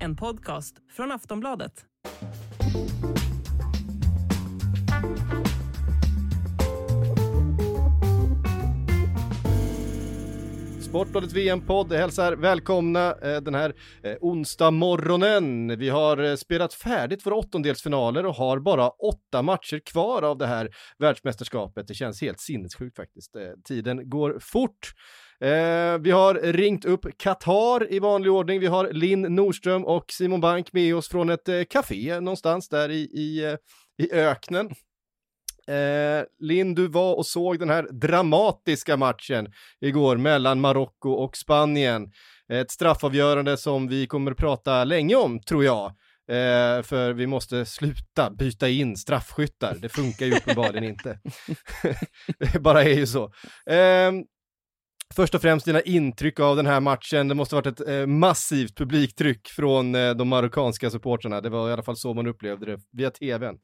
En podcast från Aftonbladet. Sportbladet VM-podd hälsar välkomna eh, den här eh, onsdag morgonen. Vi har eh, spelat färdigt våra åttondelsfinaler och har bara åtta matcher kvar av det här världsmästerskapet. Det känns helt sinnessjukt faktiskt. Tiden går fort. Eh, vi har ringt upp Qatar i vanlig ordning. Vi har Linn Nordström och Simon Bank med oss från ett eh, café någonstans där i, i, eh, i öknen. Eh, Linn, du var och såg den här dramatiska matchen igår mellan Marocko och Spanien. Ett straffavgörande som vi kommer att prata länge om, tror jag. Eh, för vi måste sluta byta in straffskyttar, det funkar ju uppenbarligen inte. det bara är ju så. Eh, Först och främst dina intryck av den här matchen. Det måste ha varit ett eh, massivt publiktryck från eh, de marockanska supportrarna. Det var i alla fall så man upplevde det via tvn.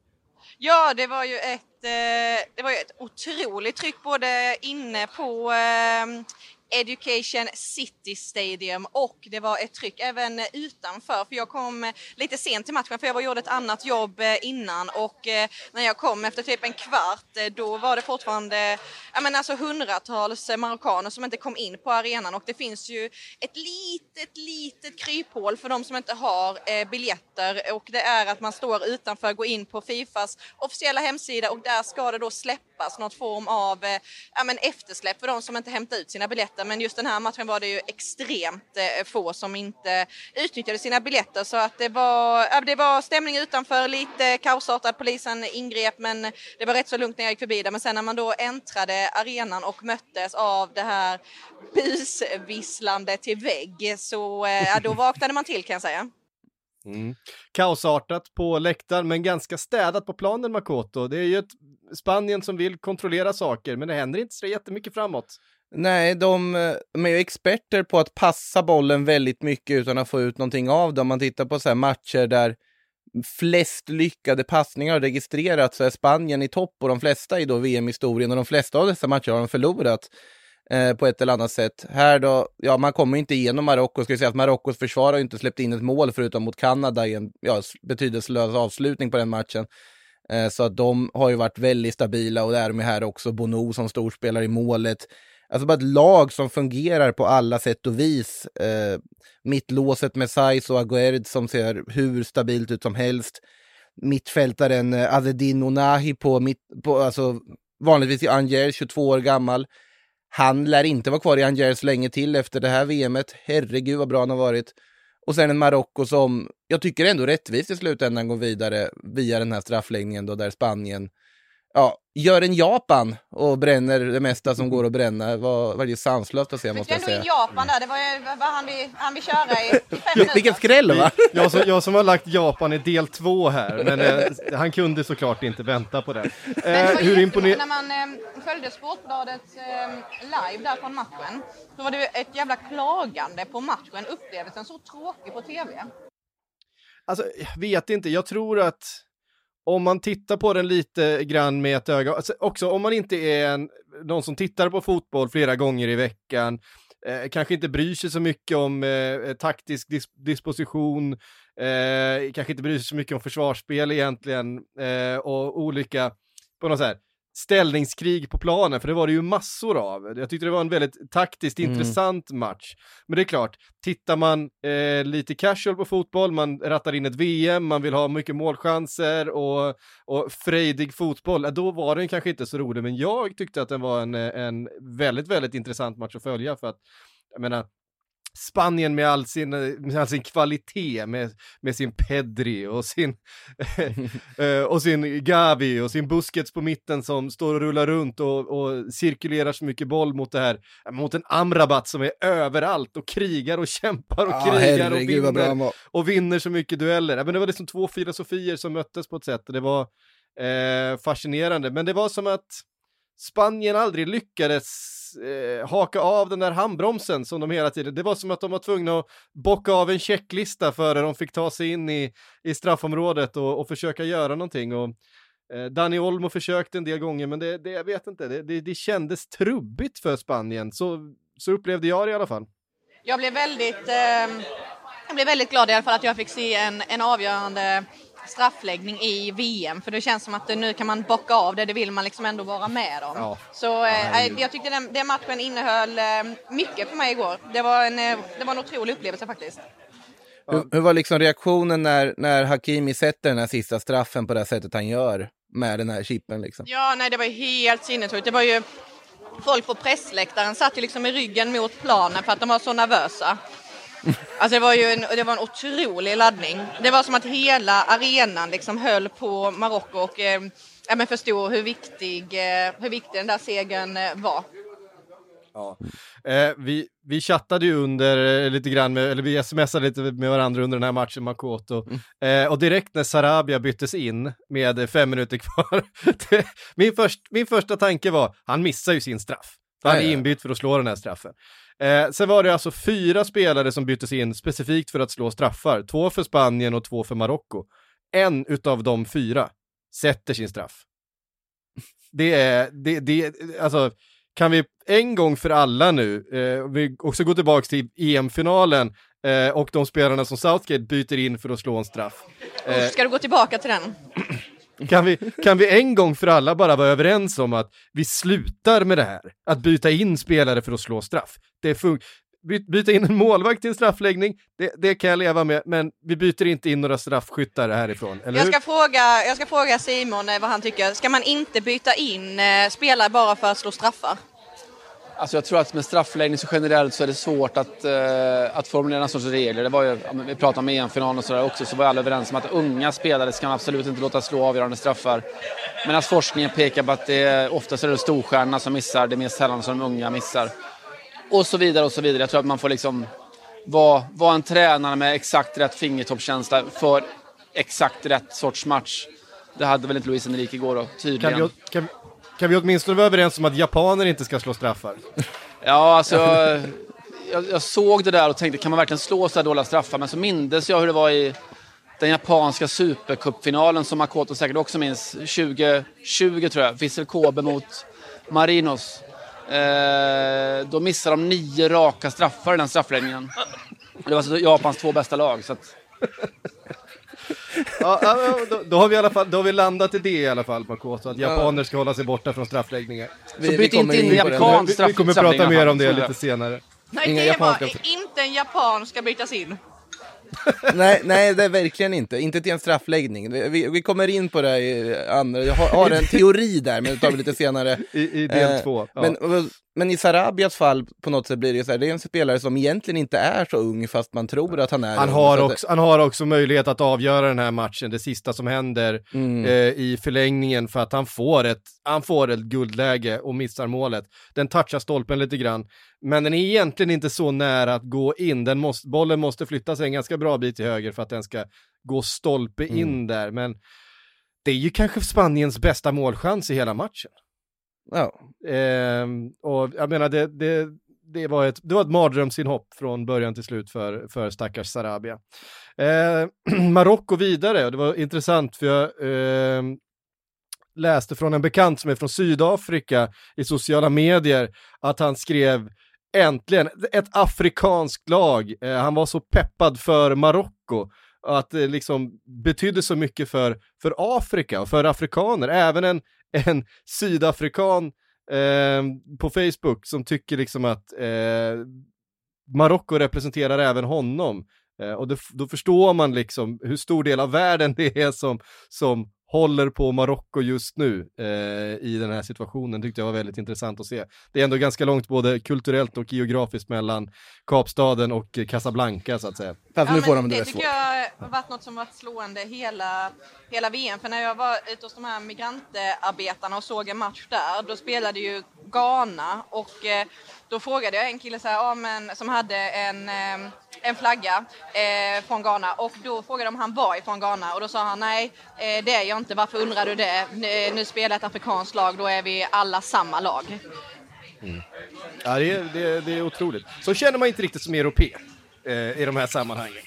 Ja, det var ju ett, eh, det var ju ett otroligt tryck både inne på eh, Education City Stadium. Och det var ett tryck även utanför för jag kom lite sent till matchen för jag var gjorde ett annat jobb eh, innan. Och eh, när jag kom efter typ en kvart eh, då var det fortfarande ja, men alltså hundratals marockaner som inte kom in på arenan. Och det finns ju ett litet, litet kryphål för de som inte har biljetter. Och det är att man står utanför, går in på Fifas officiella hemsida. Och där ska det då släppas något form av ja, men eftersläpp för de som inte hämtar ut sina biljetter men just den här matchen var det ju extremt eh, få som inte utnyttjade sina biljetter så att det var, det var stämning utanför, lite kaosartat, polisen ingrep men det var rätt så lugnt när jag gick förbi där men sen när man då äntrade arenan och möttes av det här busvisslandet till vägg så eh, ja, då vaknade man till kan jag säga. Mm. Kaosartat på läktaren men ganska städat på planen Makoto. Det är ju ett Spanien som vill kontrollera saker men det händer inte så jättemycket framåt. Nej, de, eh, de är ju experter på att passa bollen väldigt mycket utan att få ut någonting av det. Om man tittar på så här matcher där flest lyckade passningar har registrerats så är Spanien i topp och de flesta i då VM-historien och de flesta av dessa matcher har de förlorat eh, på ett eller annat sätt. Här då, ja man kommer inte igenom Marocko, ska jag säga att Marockos försvar har inte släppt in ett mål förutom mot Kanada i en ja, betydelselös avslutning på den matchen. Eh, så att de har ju varit väldigt stabila och det är de här också. Bono som storspelare i målet. Alltså bara ett lag som fungerar på alla sätt och vis. Eh, mittlåset med Saiz och Aguerd som ser hur stabilt ut som helst. Mittfältaren eh, Azedin Onahi på, mitt, på alltså, vanligtvis i Angers, 22 år gammal. Han lär inte vara kvar i Angers länge till efter det här VMet. Herregud vad bra han har varit. Och sen en Marocko som jag tycker ändå rättvist i slutändan går vidare via den här straffläggningen då där Spanien ja, gör en Japan och bränner det mesta som går att bränna. Det var väldigt sanslöst att se måste jag säga. Japan där, det var ju vad han vill, han vill köra i, i fem minuter. Vilken skräll va? Jag som, jag som har lagt Japan i del två här, men eh, han kunde såklart inte vänta på det. Eh, det hur imponerande... När man eh, följde Sportbladet eh, live där från matchen, så var det ett jävla klagande på matchen, upplevelsen så tråkig på tv. Alltså, jag vet inte, jag tror att om man tittar på den lite grann med ett öga, alltså också om man inte är en, någon som tittar på fotboll flera gånger i veckan, eh, kanske inte bryr sig så mycket om eh, taktisk dis disposition, eh, kanske inte bryr sig så mycket om försvarsspel egentligen eh, och olika, på något sätt, ställningskrig på planen, för det var det ju massor av. Jag tyckte det var en väldigt taktiskt mm. intressant match. Men det är klart, tittar man eh, lite casual på fotboll, man rattar in ett VM, man vill ha mycket målchanser och, och frejdig fotboll, då var den kanske inte så rolig, men jag tyckte att den var en, en väldigt, väldigt intressant match att följa för att, jag menar, Spanien med all sin, med all sin kvalitet, med, med sin Pedri och sin, eh, och sin Gavi och sin Busquets på mitten som står och rullar runt och, och cirkulerar så mycket boll mot det här, mot en Amrabat som är överallt och krigar och kämpar och Ja, krigar och vinner, och vinner så mycket dueller. Men det var liksom två filosofier som möttes på ett sätt och det var eh, fascinerande. Men det var som att Spanien aldrig lyckades eh, haka av den där handbromsen som de hela tiden, det var som att de var tvungna att bocka av en checklista före de fick ta sig in i, i straffområdet och, och försöka göra någonting. Och, eh, Dani Olmo försökte en del gånger, men det, det jag vet inte, det, det, det kändes trubbigt för Spanien, så, så upplevde jag det i alla fall. Jag blev väldigt, eh, jag blev väldigt glad i alla fall att jag fick se en, en avgörande straffläggning i VM för det känns som att nu kan man bocka av det, det vill man liksom ändå vara med om. Ja. Så eh, jag tyckte den, den matchen innehöll eh, mycket för mig igår. Det var, en, eh, det var en otrolig upplevelse faktiskt. Hur, hur var liksom reaktionen när, när Hakimi sätter den här sista straffen på det här sättet han gör med den här chippen liksom? Ja, nej det var helt sinnessjukt. Det var ju folk på pressläktaren satt ju liksom med ryggen mot planen för att de var så nervösa. Alltså det var ju en, det var en otrolig laddning. Det var som att hela arenan liksom höll på Marocko och eh, ja, men förstod hur viktig, eh, hur viktig den där segern eh, var. Eh, vi, vi chattade ju under eh, lite grann, med, eller vi smsade lite med varandra under den här matchen, Makoto. Eh, och direkt när Sarabia byttes in med fem minuter kvar, det, min, först, min första tanke var, han missar ju sin straff. Han är inbytt för att slå den här straffen. Eh, sen var det alltså fyra spelare som byttes in specifikt för att slå straffar. Två för Spanien och två för Marocko. En utav de fyra sätter sin straff. Det är, det, det, alltså, kan vi en gång för alla nu, eh, vi också gå tillbaka till EM-finalen eh, och de spelarna som Southgate byter in för att slå en straff. Eh, Ska du gå tillbaka till den? Kan vi, kan vi en gång för alla bara vara överens om att vi slutar med det här? Att byta in spelare för att slå straff. Det fun- by, byta in en målvakt till en straffläggning, det, det kan jag leva med, men vi byter inte in några straffskyttar härifrån, eller Jag hur? ska, fråga, jag ska fråga Simon eh, vad han tycker. Ska man inte byta in eh, spelare bara för att slå straffar? Alltså jag tror att med straffläggning så generellt så är det svårt att, eh, att formulera någon sorts regler. Det var ju, vi pratade om EM-finalen och sådär också, så var alla överens om att unga spelare ska man absolut inte låta slå avgörande straffar. Men att forskningen pekar på att det oftast är det storstjärnorna som missar, det är mer sällan som de unga missar. Och så vidare och så vidare. Jag tror att man får liksom vara, vara en tränare med exakt rätt fingertoppskänsla för exakt rätt sorts match. Det hade väl inte Luis Enrique igår då, tydligen. Kan vi, kan, kan vi åtminstone vara överens om att japaner inte ska slå straffar? Ja, alltså jag, jag, såg det där och tänkte, kan man verkligen slå så här dåliga straffar? Men så mindes jag hur det var i den japanska supercupfinalen som Makoto säkert också minns, 2020 tror jag, Vissel Kobe mot Marinos. Eh, då missade de nio raka straffar i den straffläggningen. Det var alltså Japans två bästa lag. Så att, Ja, då, då har vi i alla fall, då har vi landat i det i alla fall, Makoto, att japaner ska hålla sig borta från straffläggningar. Vi, Så byt inte in japan- Vi, vi kommer prata mer om det lite senare. Nej, Inga det var inte en japan ska bytas in. nej, nej, det är verkligen inte. Inte till en straffläggning. Vi, vi, kommer in på det i andra. Jag har, har en teori där, men det tar vi lite senare. I, i del Eh, två. Ja. Men, men i Sarabias fall på något sätt blir det ju så här, det är en spelare som egentligen inte är så ung fast man tror att han är han, ung. har att- också, han har också möjlighet att avgöra den här matchen, det sista som händer Mm. eh, i förlängningen för att han får, ett, han får ett guldläge och missar målet. Den touchar stolpen lite grann, men den är egentligen inte så nära att gå in. Den måste, bollen måste flytta sig en ganska bra bit till höger för att den ska gå stolpe Mm. in där, men det är ju kanske Spaniens bästa målchans i hela matchen. Ja. Ehm, och jag menar, det, det, det, var ett, det var ett mardrömsinhopp från början till slut för, för stackars Sarabia. Eh, Marocko vidare, och det var intressant för jag ehm, läste från en bekant som är från Sydafrika i sociala medier att han skrev äntligen ett afrikanskt lag. Eh, han var så peppad för Marocko att det liksom betydde så mycket för, för Afrika och för afrikaner. Även en, en sydafrikan eh, på Facebook som tycker liksom att eh, Marocko representerar även honom. Eh, och då, då förstår man liksom hur stor del av världen det är som, som håller på Marocko just nu eh, i den här situationen tyckte jag var väldigt intressant att se. Det är ändå ganska långt både kulturellt och geografiskt mellan Kapstaden och Casablanca så att säga. Fast nu Ja, får de det, det tycker jag har varit något som varit slående hela, hela VM. För när jag var ute hos de här migrantarbetarna och såg en match där, då spelade ju Ghana och eh, då frågade jag en kille så här, ja, men, som hade en, eh, en flagga eh, från Ghana och då frågade de om han var ifrån Ghana och då sa han nej, eh, det är jag inte. Varför undrar du det? Nu, nu spelar ett afrikanskt lag, då är vi alla samma lag. Ja, det är, det, är, det är otroligt. Så känner man inte riktigt som europé eh, i de här sammanhangen.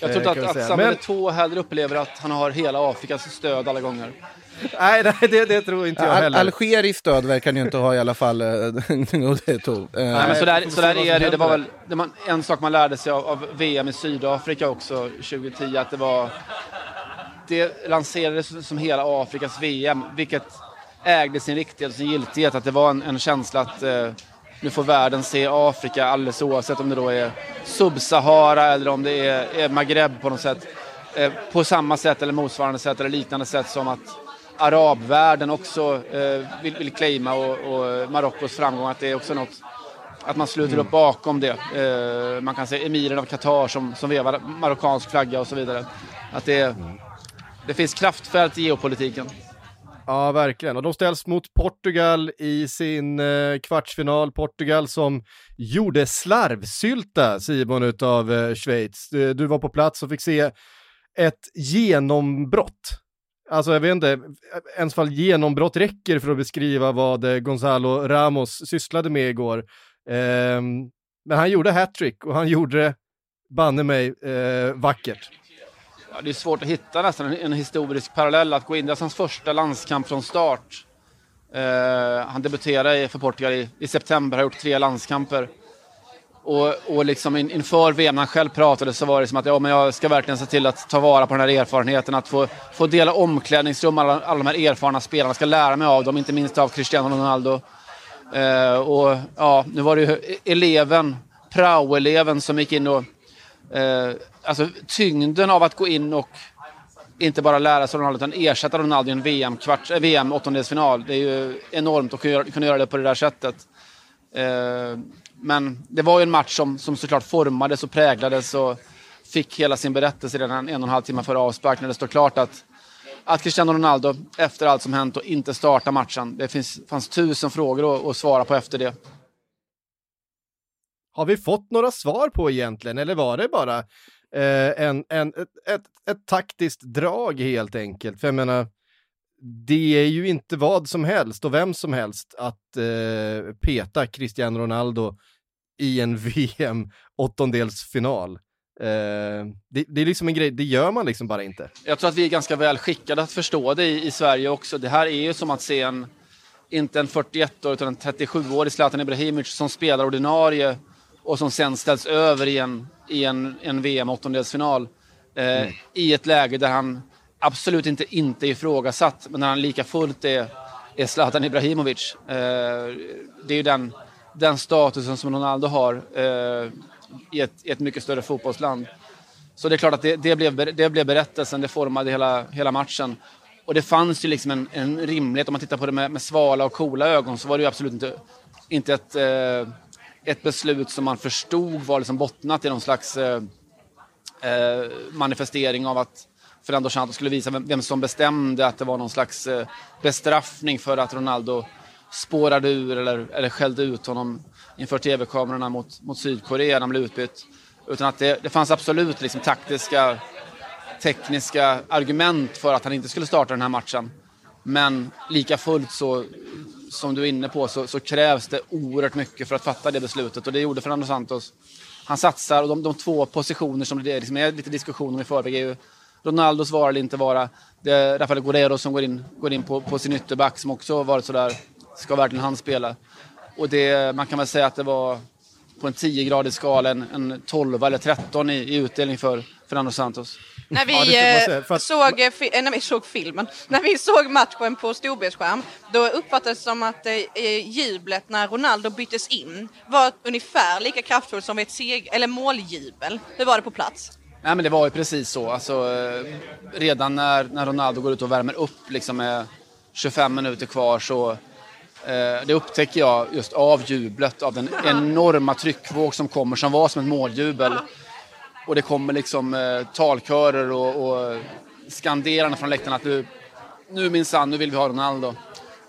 Jag Eh, tror inte vi att, att Samuel Men- Eto'o hellre upplever att han har hela Afrikas stöd alla gånger. Nej, nej det, det tror inte jag Al heller. Algeris stöd verkar ni inte ha i alla fall. eh, och det tog. Eh, Nej, men så där, så är det. Det var väl det man, en sak man lärde sig av, av VM i Sydafrika också 2010, att det var... Det lanserades som hela Afrikas VM, vilket ägde sin riktighet och sin giltighet. Att det var en, en känsla att eh, nu får världen se Afrika alldeles oavsett om det då är Sub-Sahara eller om det är, är Maghreb på något sätt. Eh, på samma sätt eller motsvarande sätt eller liknande sätt som att arabvärlden också eh, vill, vill claima och, och Marockos framgång, att det är också något att man sluter upp bakom det. Eh, man kan se emiren av Qatar som, som vevar marockansk flagga och så vidare. Att det, det finns kraftfält i geopolitiken. Ja, verkligen. Och de ställs mot Portugal i sin eh, kvartsfinal. Portugal som gjorde slarvsylta, Simon, utav eh, Schweiz. Du, du var på plats och fick se ett genombrott. Alltså jag vet inte, ens fall genombrott räcker för att beskriva vad eh, Gonzalo Ramos sysslade med igår. Eh, men han gjorde hattrick och han gjorde det banne mig eh, vackert. Ja, det är svårt att hitta nästan en, en historisk parallell att gå in. Det är hans första landskamp från start. Eh, han debuterade för Portugal i, i september, har gjort tre landskamper. Och, och liksom in, inför VM när han själv pratade så var det som att ja, men jag ska verkligen se till att ta vara på den här erfarenheten, att få, få dela omklädningsrum, alla, alla de här erfarna spelarna, ska lära mig av dem, inte minst av Cristiano Ronaldo. Eh, och ja, nu var det ju eleven, prao-eleven som gick in och eh, alltså tyngden av att gå in och inte bara lära sig Ronaldo utan ersätta Ronaldo i en VM-åttondelsfinal. eh, VM åttondelsfinal. Det är ju enormt att kunna göra, kunna göra det på det där sättet. Eh, men det var ju en match som, som såklart formades och präglades och fick hela sin berättelse redan en och en halv timme före avspark när det står klart att, att Cristiano Ronaldo, efter allt som hänt, och inte startar matchen. Det finns, fanns tusen frågor att, att svara på efter det. Har vi fått några svar på egentligen, eller var det bara eh, en, en, ett, ett, ett taktiskt drag helt enkelt? För jag menar, det är ju inte vad som helst och vem som helst att eh, peta Cristiano Ronaldo i en VM åttondelsfinal. Eh, det, det är liksom en grej, det gör man liksom bara inte. Jag tror att vi är ganska väl skickade att förstå det i, i Sverige också. Det här är ju som att se en, inte en 41-årig utan en 37-årig Zlatan Ibrahimovic som spelar ordinarie och som sen ställs över i en, i en, en VM-åttondelsfinal. Eh, I ett läge där han absolut inte, inte ifrågasatt, men när han lika fullt är, är Zlatan Ibrahimovic. Eh, det är ju den, den statusen som Ronaldo har eh, i, ett, i ett mycket större fotbollsland. Så det är klart att det, det, blev, det blev berättelsen, det formade hela, hela matchen. Och det fanns ju liksom en, en rimlighet, om man tittar på det med, med svala och coola ögon så var det ju absolut inte, inte ett, eh, ett beslut som man förstod var liksom bottnat i någon slags eh, eh, manifestering av att Fernando Santos skulle visa vem, vem som bestämde att det var någon slags eh, bestraffning för att Ronaldo spårade ur eller, eller skällde ut honom inför tv-kamerorna mot, mot Sydkorea när han blev utbytt. Utan att det, det fanns absolut liksom taktiska, tekniska argument för att han inte skulle starta den här matchen. Men lika fullt så, som du är inne på, så, så krävs det oerhört mycket för att fatta det beslutet. Och det gjorde Fernando Santos. Han satsar och de, de två positioner som det liksom är lite diskussion om i förväg är ju Ronaldos vara eller inte vara. Det är Rafael Guerrero som går in, går in på, på sin ytterback som också har varit sådär, ska verkligen han spela? Och det, man kan väl säga att det var på en 10-gradig skala en, en 12 eller 13 i, i utdelning för Fernando Santos. När vi, Ja, att- såg, eh, när vi såg filmen, när vi såg matchen på storbildsskärm, då uppfattades det som att eh, eh, jublet när Ronaldo byttes in var ungefär lika kraftfullt som ett seg- eller måljubel. Hur var det på plats? Nej, men det var ju precis så. Alltså, eh, redan när, när Ronaldo går ut och värmer upp liksom med 25 minuter kvar så eh, det upptäcker jag just av jublet, av den enorma tryckvåg som kommer som var som ett måljubel. Och det kommer liksom eh, talkörer och, och skanderande från läktarna. att nu, nu minsann, nu vill vi ha Ronaldo.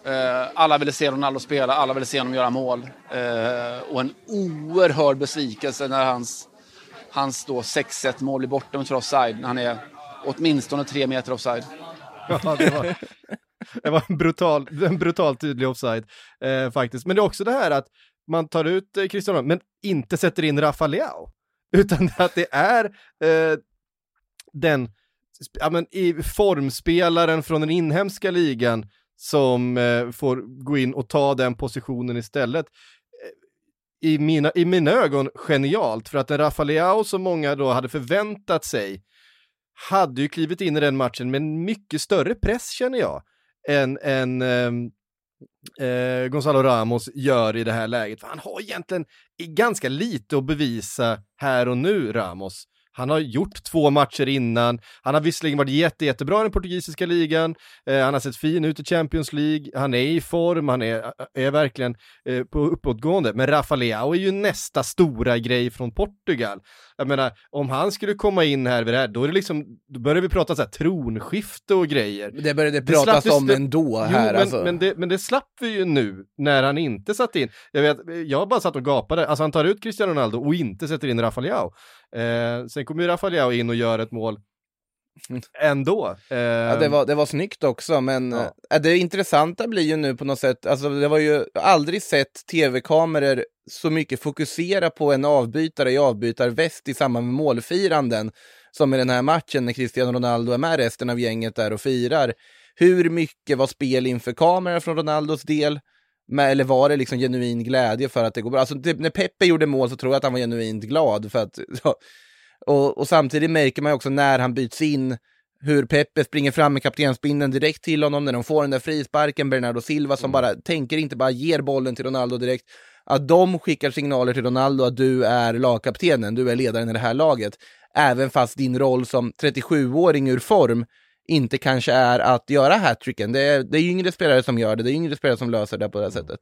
Eh, alla ville se Ronaldo spela, alla ville se honom göra mål. Eh, och en oerhörd besvikelse när hans, hans 6-1 mål blir bortom för offside. När han är åtminstone tre meter offside. Ja, det var, det var en brutal, en brutal tydlig offside eh, faktiskt. Men det är också det här att man tar ut eh, Cristiano men inte sätter in Rafa Leao. Utan att det är eh, den ja, men, i formspelaren från den inhemska ligan som eh, får gå in och ta den positionen istället. I mina, I mina ögon genialt, för att en Rafa Leao som många då hade förväntat sig hade ju klivit in i den matchen med en mycket större press känner jag än, än ehm, eh, Gonzalo Ramos gör i det här läget. För han har egentligen ganska lite att bevisa här och nu, Ramos. Han har gjort två matcher innan. Han har visserligen varit jätte, jättebra i den portugisiska ligan. Eh, han har sett fin ut i Champions League. Han är i form, han är, är verkligen eh, på uppåtgående. Men Rafa Leao är ju nästa stora grej från Portugal. Jag menar, om han skulle komma in här vid det här, då är det liksom, då börjar vi prata så här tronskifte och grejer. Det började pratas det om ändå här jo, men, alltså. men, det, men det slapp vi ju nu när han inte satt in. Jag vet, jag bara satt och gapade. Alltså han tar ut Cristiano Ronaldo och inte sätter in Rafa Leao. Eh, sen kommer ju Rafa Leao in och gör ett mål ändå. Eh, ja, det, var, det var snyggt också, men ja. äh, det intressanta blir ju nu på något sätt, alltså det var ju aldrig sett tv-kameror så mycket fokusera på en avbytare i avbytarväst i samband med målfiranden som i den här matchen när Cristiano Ronaldo är med resten av gänget där och firar. Hur mycket var spel inför kameran från Ronaldos del? Med, eller var det liksom genuin glädje för att det går bra? Alltså, typ, när Peppe gjorde mål så tror jag att han var genuint glad för att ja, och, och, samtidigt märker man också när han byts in hur Pepe springer fram med kaptensbindeln direkt till honom när de får den där frisparken, Bernardo Silva som mm. bara tänker inte bara ger bollen till Ronaldo direkt, att de skickar signaler till Ronaldo att du är lagkaptenen, du är ledaren i det här laget, även fast din roll som 37-åring ur form inte kanske är att göra hattricken. Det är, det är yngre spelare som gör det, det är yngre spelare som löser det på det här sättet.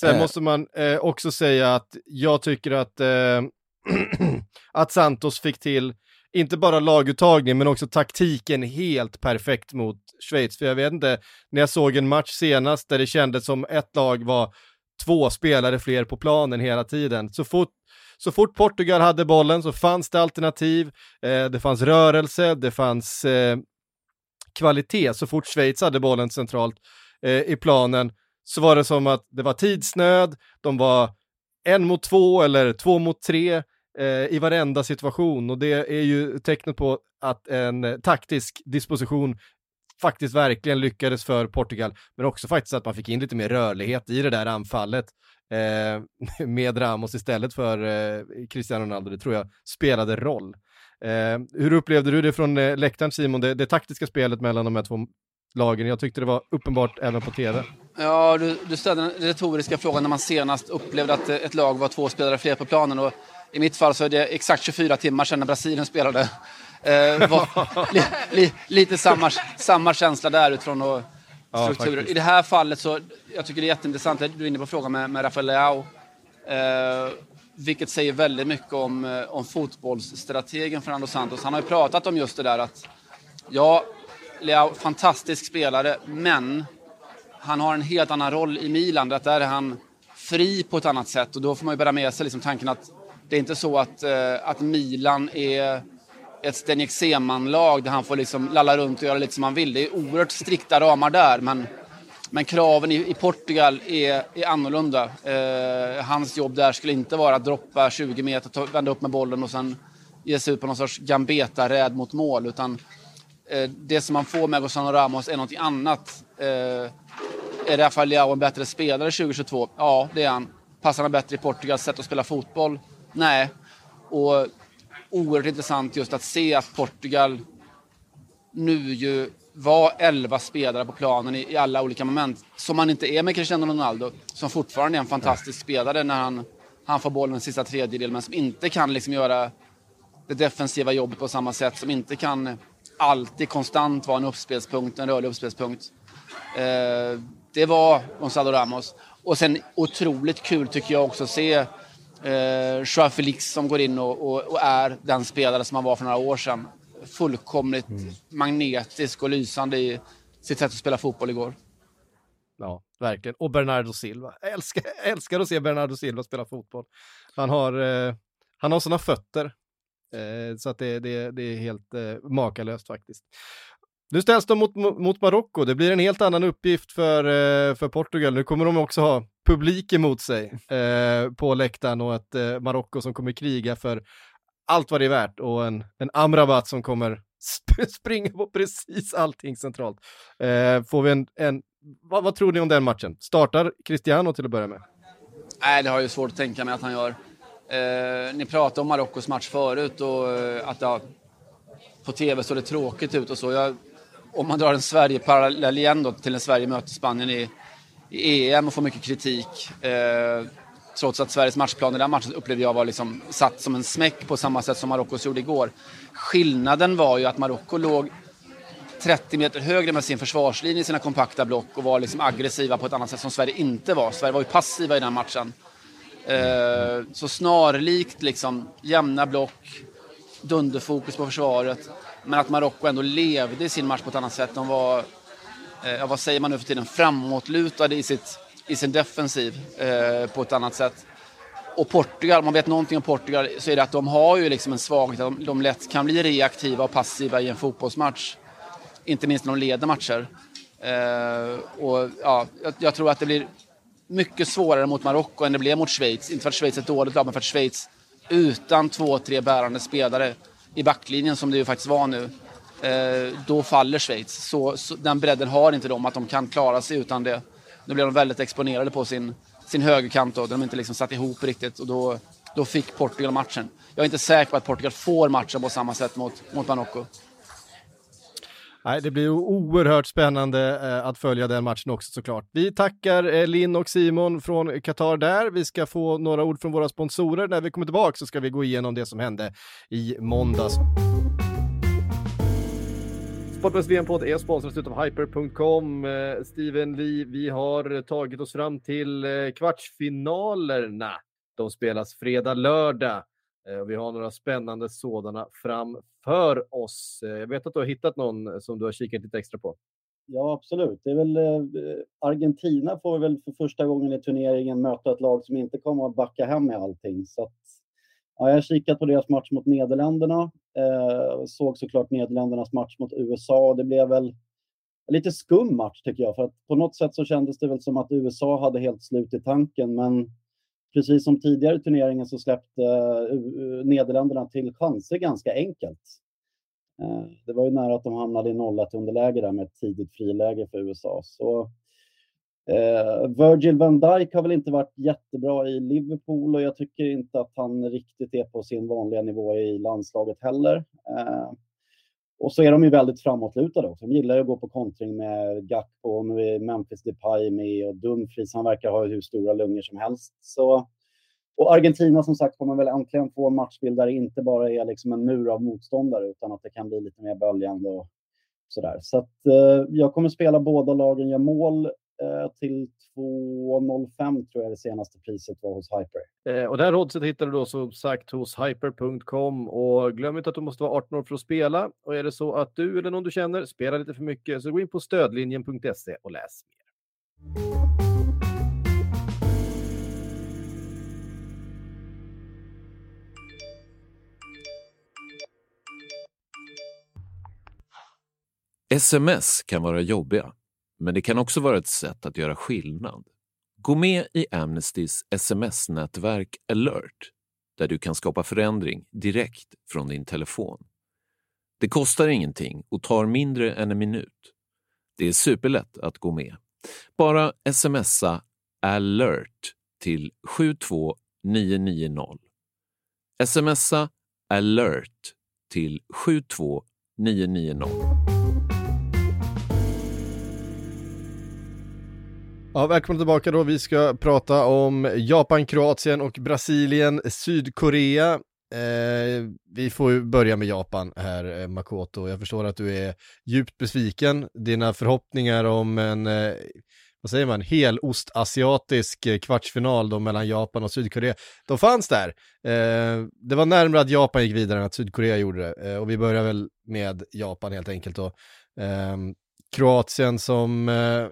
Sen eh. måste man eh, också säga att jag tycker att eh, att Santos fick till, inte bara laguttagning, men också taktiken helt perfekt mot Schweiz. För jag vet inte, när jag såg en match senast där det kändes som ett lag var två spelare fler på planen hela tiden. Så fort, så fort Portugal hade bollen så fanns det alternativ, eh, det fanns rörelse, det fanns eh, kvalitet. Så fort Schweiz hade bollen centralt eh, i planen så var det som att det var tidsnöd, de var en mot två eller två mot tre Eh, i varenda situation och det är ju tecknet på att en eh, taktisk disposition faktiskt verkligen lyckades för Portugal, men också faktiskt att man fick in lite mer rörlighet i det där anfallet eh, med Ramos istället för eh, Cristiano Ronaldo. Det tror jag spelade roll. Eh, hur upplevde du det från eh, läktaren Simon, det, det taktiska spelet mellan de här två lagen? Jag tyckte det var uppenbart även på tv. Ja, du, du ställde den retoriska frågan när man senast upplevde att ett lag var två spelare fler på planen. Och i mitt fall så är det exakt 24 timmar sedan när Brasilien spelade. Eh, var, li, li, lite samma, samma känsla där utifrån och strukturer. Ja, I det här fallet så, jag tycker det är jätteintressant, du är inne på frågan med, med Rafael Leao. Eh, vilket säger väldigt mycket om, eh, om fotbollsstrategen Fernando Santos. Han har ju pratat om just det där att, ja, Leao, fantastisk spelare, men han har en helt annan roll i Milan. Där är han fri på ett annat sätt och då får man ju bära med sig liksom tanken att det är inte så att, eh, att Milan är ett Zdeněk Seman-lag där han får liksom lalla runt och göra lite som han vill. Det är oerhört strikta ramar där, men, men kraven i, i Portugal är, är annorlunda. Eh, hans jobb där skulle inte vara att droppa 20 meter, ta, vända upp med bollen och sen ge sig ut på någon sorts gambeta-räd mot mål, utan eh, det som man får med Gonzalo Ramos är något annat. Eh, är Rafael Leao en bättre spelare 2022? Ja, det är han. Passar han bättre i Portugals sätt att spela fotboll? Nej. Och oerhört intressant just att se att Portugal nu ju var 11 spelare på planen i, i, alla olika moment. Som man inte är med Cristiano Ronaldo, som fortfarande är en fantastisk spelare när han, han får bollen sista tredjedelen, men som inte kan liksom göra det defensiva jobbet på samma sätt, som inte kan alltid konstant vara en uppspelspunkt, en rörlig uppspelspunkt. Eh, det var Gonzalo Ramos. Och sen otroligt kul tycker jag också att se eh, Joao Felix som går in och, och, och, är den spelare som han var för några år sedan. Fullkomligt mm. magnetisk och lysande i sitt sätt att spela fotboll igår. Ja, verkligen. Och Bernardo Silva. Jag älskar, jag älskar att se Bernardo Silva spela fotboll. Han har, eh, han har sådana fötter. Eh, så att det, det, det är helt eh, makalöst faktiskt. Nu ställs de mot, mot Marocko. Det blir en helt annan uppgift för, eh, för Portugal. Nu kommer de också ha publik emot sig eh, på läktaren och ett eh, Marocko som kommer kriga för allt vad det är värt och en, en Amrabat som kommer sp springa på precis allting centralt. Eh, får vi en, en vad, vad, tror ni om den matchen? Startar Cristiano till att börja med? Nej, det har jag svårt att tänka mig att han gör. Eh, ni pratade om Marockos match förut och eh, att ja, på tv såg det tråkigt ut och så. Jag, om man drar en Sverige-parallell igen då till när Sverige möter Spanien i, i EM och får mycket kritik. Eh, trots att Sveriges matchplan i den matchen upplevde jag var liksom satt som en smäck på samma sätt som Marockos gjorde igår. Skillnaden var ju att Marocko låg 30 meter högre med sin försvarslinje i sina kompakta block och var liksom aggressiva på ett annat sätt som Sverige inte var. Sverige var ju passiva i den matchen. Eh, så snarlikt liksom jämna block, dunderfokus på försvaret. Men att Marocko ändå levde i sin match på ett annat sätt. De var, eh, vad säger man nu för tiden, framåtlutade i, sitt, i sin defensiv eh, på ett annat sätt. Och Portugal, om man vet någonting om Portugal så är det att de har ju liksom en svaghet att de, de lätt kan bli reaktiva och passiva i en fotbollsmatch. Inte minst när de leder matcher. Eh, och, ja, jag, jag, tror att det blir mycket svårare mot Marocko än det blev mot Schweiz. Inte för att Schweiz är ett dåligt lag, men för att Schweiz utan två, tre bärande spelare i backlinjen som det ju faktiskt var nu, eh, då faller Schweiz. Så, så, den bredden har inte de, att de kan klara sig utan det. Nu blev de väldigt exponerade på sin, sin högerkant då, där de inte liksom satt ihop riktigt och då, då fick Portugal matchen. Jag är inte säker på att Portugal får matchen på samma sätt mot, mot Marocko. Nej, det blir oerhört spännande eh, att följa den matchen också såklart. Vi tackar eh, Linn och Simon från Qatar där. Vi ska få några ord från våra sponsorer. När vi kommer tillbaka så ska vi gå igenom det som hände i måndags. Sportbladets VM-podd är sponsrad av Hyper.com. Eh, Steven Lee, vi har tagit oss fram till eh, kvartsfinalerna. De spelas fredag, lördag. Eh, vi har några spännande sådana framför oss. Eh, jag vet att du har hittat någon eh, som du har kikat lite extra på. Ja, absolut. Det är väl eh, Argentina får väl för första gången i turneringen möta ett lag som inte kommer att backa hem med allting. Så att, ja, jag har kikat på deras match mot Nederländerna. Eh, såg såklart Nederländernas match mot USA. Det blev väl en lite skum match tycker jag. För att på något sätt så kändes det väl som att USA hade helt slut i tanken. Men precis som tidigare i turneringen så släppte eh, Nederländerna till chanser ganska enkelt. Eh, det var ju nära att de hamnade i 0-1 underläge där med ett tidigt friläge för USA. Så, eh, Virgil van Dijk har väl inte varit jättebra i Liverpool och jag tycker inte att han riktigt är på sin vanliga nivå i landslaget heller. Eh, och så är de ju väldigt framåtlutade också. De gillar ju att gå på kontring med Gakpo, med Memphis Depay med och Dumfries. Han verkar ha hur stora lungor som helst. Så, och Argentina som sagt kommer väl äntligen få en matchbild där det inte bara är liksom en mur av motståndare utan att det kan bli lite mer böljande och sådär. Så att, eh, jag kommer spela båda lagen gör mål till 2,05 tror jag det senaste priset var hos Hyper. Eh, och det här oddset hittar du då som sagt hos hyper.com och glöm inte att du måste vara 18 år för att spela. Och är det så att du eller någon du känner spelar lite för mycket så gå in på stödlinjen.se och läs mer. Sms kan vara jobbiga men det kan också vara ett sätt att göra skillnad. Gå med i Amnestys sms-nätverk alert där du kan skapa förändring direkt från din telefon. Det kostar ingenting och tar mindre än en minut. Det är superlätt att gå med. Bara smsa alert till 72990. Smsa alert till 72990. Ja, välkomna tillbaka då. Vi ska prata om Japan, Kroatien och Brasilien, Sydkorea. Eh, vi får ju börja med Japan här, eh, Makoto. Jag förstår att du är djupt besviken. Dina förhoppningar om en, eh, vad säger man, helostasiatisk eh, kvartsfinal då mellan Japan och Sydkorea, de fanns där. Eh, det var närmare att Japan gick vidare än att Sydkorea gjorde det. Eh, och vi börjar väl med Japan helt enkelt då. Eh, Kroatien som eh,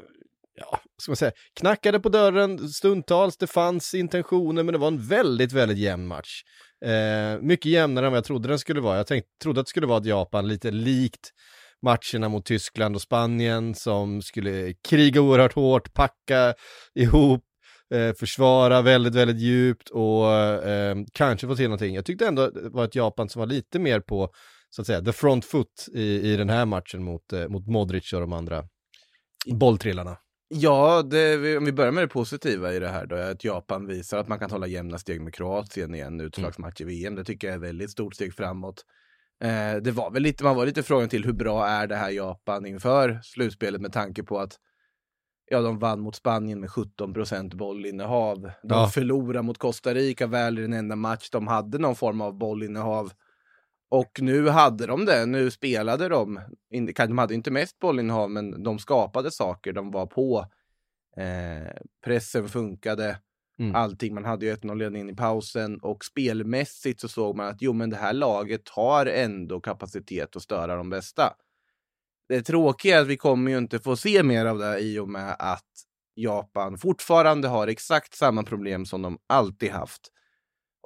ja, ska man säga, knackade på dörren stundtals, det fanns intentioner, men det var en väldigt, väldigt jämn match. Eh, mycket jämnare än vad jag trodde den skulle vara. Jag tänkte, trodde att det skulle vara ett Japan lite likt matcherna mot Tyskland och Spanien som skulle kriga oerhört hårt, packa ihop, eh, försvara väldigt, väldigt djupt och eh, kanske få till någonting. Jag tyckte ändå det var ett Japan som var lite mer på, så att säga, the front foot i, i den här matchen mot, eh, mot Modric och de andra bolltrillarna. Ja, det, om vi börjar med det positiva i det här då, att Japan visar att man kan hålla jämna steg med Kroatien i en utslagsmatch i VM. Det tycker jag är ett väldigt stort steg framåt. Eh, det var väl lite, man var lite frågan till hur bra är det här Japan inför slutspelet med tanke på att ja, de vann mot Spanien med 17 procent bollinnehav. De Ja. förlorade mot Costa Rica väl i den enda match de hade någon form av bollinnehav. Och nu hade de det, nu spelade de. De hade inte mest bollinnehav, men de skapade saker, de var på. Eh, pressen funkade, Mm. allting. Man hade ju 1-0 ledningen i pausen och spelmässigt så såg man att jo, men det här laget har ändå kapacitet att störa de bästa. Det tråkiga är att vi kommer ju inte få se mer av det i och med att Japan fortfarande har exakt samma problem som de alltid haft.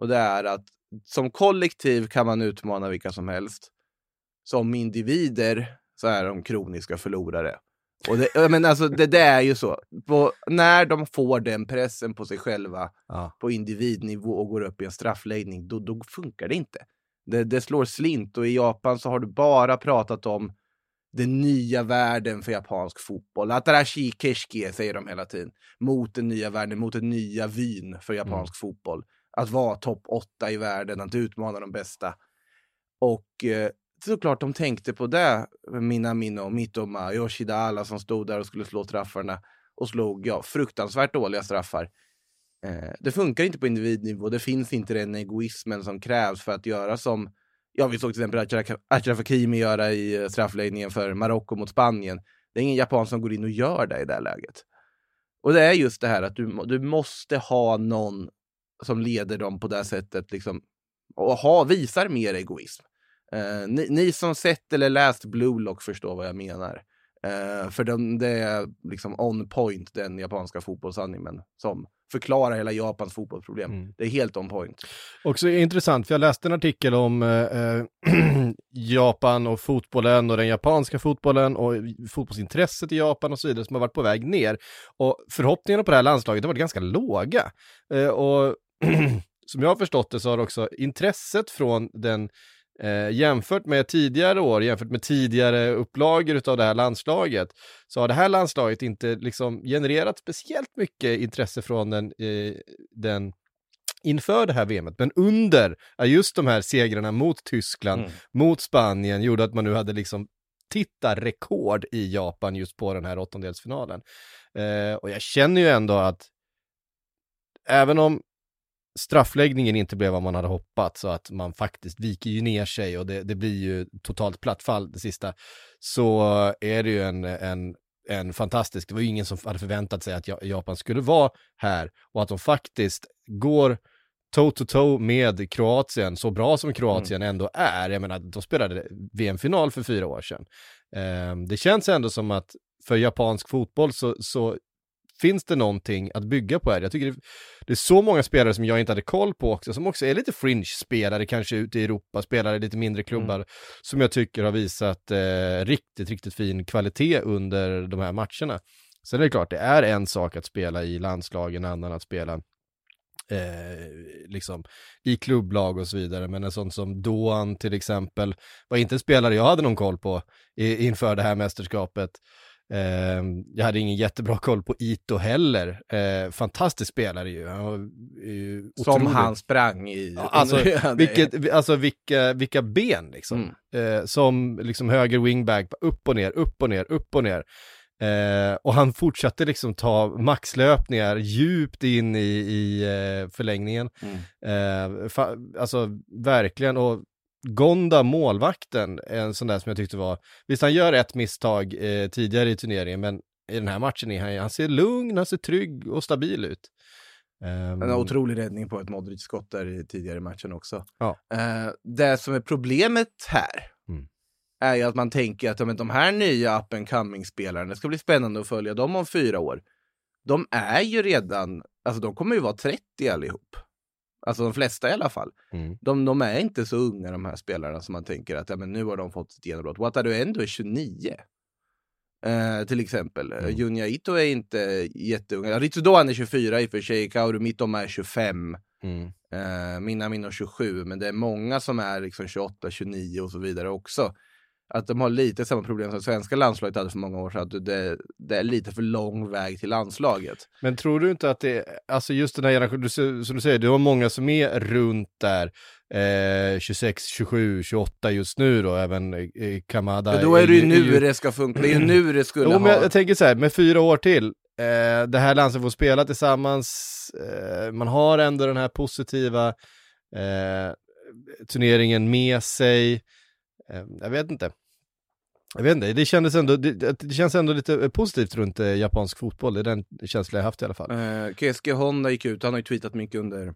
Och det är att som kollektiv kan man utmana vilka som helst. Som individer så är de kroniska förlorare. Och det, men alltså, det, det är ju så. På, när de får den pressen på sig själva Ja. på individnivå och går upp i en straffläggning, då, då funkar det inte. Det, det slår slint och i Japan så har du bara pratat om den nya världen för japansk fotboll. Atarashi Keshkie säger de hela tiden. Mot den nya världen, mot den nya vyn för japansk fotboll. Att vara topp åtta i världen, att utmana de bästa. Och eh, såklart de tänkte på det. Minamino, Mitoma, Yoshida, alla som stod där och skulle slå straffarna och slog ja, fruktansvärt dåliga straffar. Eh, det funkar inte på individnivå. Det finns inte den egoismen som krävs för att göra som Ja, vi såg till exempel Achraf- Hakimi göra i eh, straffläggningen för Marocko mot Spanien. Det är ingen japan som går in och gör det i det här läget. Och det är just det här att du, du måste ha någon som leder dem på det sättet liksom, och ha, visar mer egoism. Eh, ni, ni som sett eller läst Blue Lock förstår vad jag menar. Eh, för den, det är liksom on point, den japanska fotbollsanimen som förklarar hela Japans fotbollsproblem. Mm. Det är helt on point. Också intressant, för jag läste en artikel om eh, eh, Japan och fotbollen och den japanska fotbollen och fotbollsintresset i Japan och så vidare som har varit på väg ner. Och förhoppningarna på det här landslaget har varit ganska låga. Eh, och som jag har förstått det så har också intresset från den Eh, jämfört med tidigare år, jämfört med tidigare upplagor av det här landslaget, så har det här landslaget inte liksom genererat speciellt mycket intresse från den, eh, den inför det här VMet, men under just de här segrarna mot Tyskland, Mm. mot Spanien, gjorde att man nu hade liksom tittarrekord i Japan just på den här åttondelsfinalen. Eh, och jag känner ju ändå att även om straffläggningen inte blev vad man hade hoppats så att man faktiskt viker ju ner sig och det, det blir ju totalt plattfall det sista, så är det ju en, en, en fantastisk, det var ju ingen som hade förväntat sig att Ja- Japan skulle vara här och att de faktiskt går toe-to-toe med Kroatien, så bra som Kroatien ändå är. Jag menar, de spelade VM-final för fyra år sedan. Ehm, det känns ändå som att för japansk fotboll så, så finns det någonting att bygga på här. Jag tycker det, det är så många spelare som jag inte hade koll på också, som också är lite fringe-spelare, kanske ute i Europa, spelare i lite mindre klubbar, som jag tycker har visat eh, riktigt, riktigt fin kvalitet under de här matcherna. Sen är det klart, det är en sak att spela i landslag, en annan att spela eh, liksom i klubblag och så vidare. Men en sån som Doan till exempel var inte en spelare jag hade någon koll på i, inför det här mästerskapet. Eh, jag hade ingen jättebra koll på Ito heller. Eh, fantastisk spelare ju. Han ju Som han sprang i. Ja, alltså, vilket, alltså vilka, vilka ben liksom. Mm. Eh, som liksom höger wingback, upp och ner, upp och ner, upp och ner. Eh, och han fortsatte liksom ta maxlöpningar djupt in i, i eh, förlängningen. Mm. Eh, alltså verkligen, och Gonda, målvakten, en sån där som jag tyckte var, visst han gör ett misstag eh, tidigare i turneringen, men i den här matchen är han, han ser lugn, han ser trygg och stabil ut. Ehm, En otrolig räddning på ett Modric-skott där i tidigare matchen också. Ja. Eh, det som är problemet här Mm. är ju att man tänker att ja, men de här nya up and coming-spelarna, det ska bli spännande att följa dem om fyra år. De är ju redan, alltså de kommer ju vara 30 allihop. Alltså de flesta i alla fall. Mm. De, de är inte så unga de här spelarna som man tänker att ja, men nu har de fått ett genombrott. Wataru ändå är 29. Eh, till exempel. Mm. Mm. Junya Ito är inte jätteung. Ritsudoan är 24 i och för sig. Kaoru Mitoma är 25. Mm. Eh, Minamino 27. Men det är många som är liksom 28, 29 och så vidare också. Att de har lite samma problem som svenska landslaget hade för många år sedan. Att det, det är lite för lång väg till landslaget. Men tror du inte att det, alltså just den här generationen, som du säger, du har många som är runt där, eh, 26, 27, 28 just nu då, även eh, Kamada. Men då är det ju nu det ska funka. Det är ju nu det skulle Jo, ha... jag, jag tänker så här, med fyra år till, eh, det här landslaget får spela tillsammans, eh, man har ändå den här positiva eh, turneringen med sig. Ehm, jag vet inte. Jag vet inte, det kändes ändå, det, det känns ändå lite eh, positivt runt eh, japansk fotboll, det är den känslan jag haft i alla fall. Eh, Keisuke Honda gick ut, han har ju tweetat mycket under,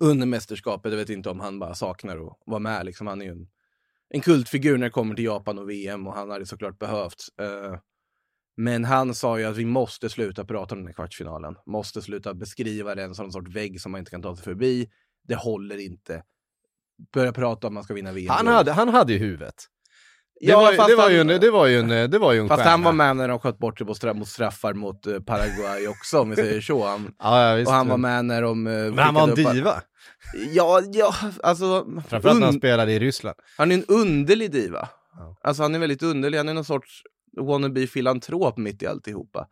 under mästerskapet. Jag vet inte om han bara saknar att vara med. Liksom, han är ju en, en kultfigur när det kommer till Japan och VM och han hade såklart behövt. Eh, men han sa ju att vi måste sluta prata om den här kvartsfinalen. Måste sluta beskriva den som en sorts vägg som man inte kan ta sig förbi. Det håller inte. Börja prata om man ska vinna VM. Han hade, han hade ju huvudet. Det, Ja, var, ju- fast det, var ju han- en, det var ju en, det var ju en Fast stjärna. han var med när de sköt bort sig på mot straffar mot eh, Paraguay också om vi säger så. Han, Ja, ja, och han var med när de... eh, Men han var en diva. Ja, ja, alltså... Framförallt när han spelade i Ryssland. han är en underlig diva. Ja. Alltså han är väldigt underlig, han är någon sorts wannabe filantrop mitt i alltihopa.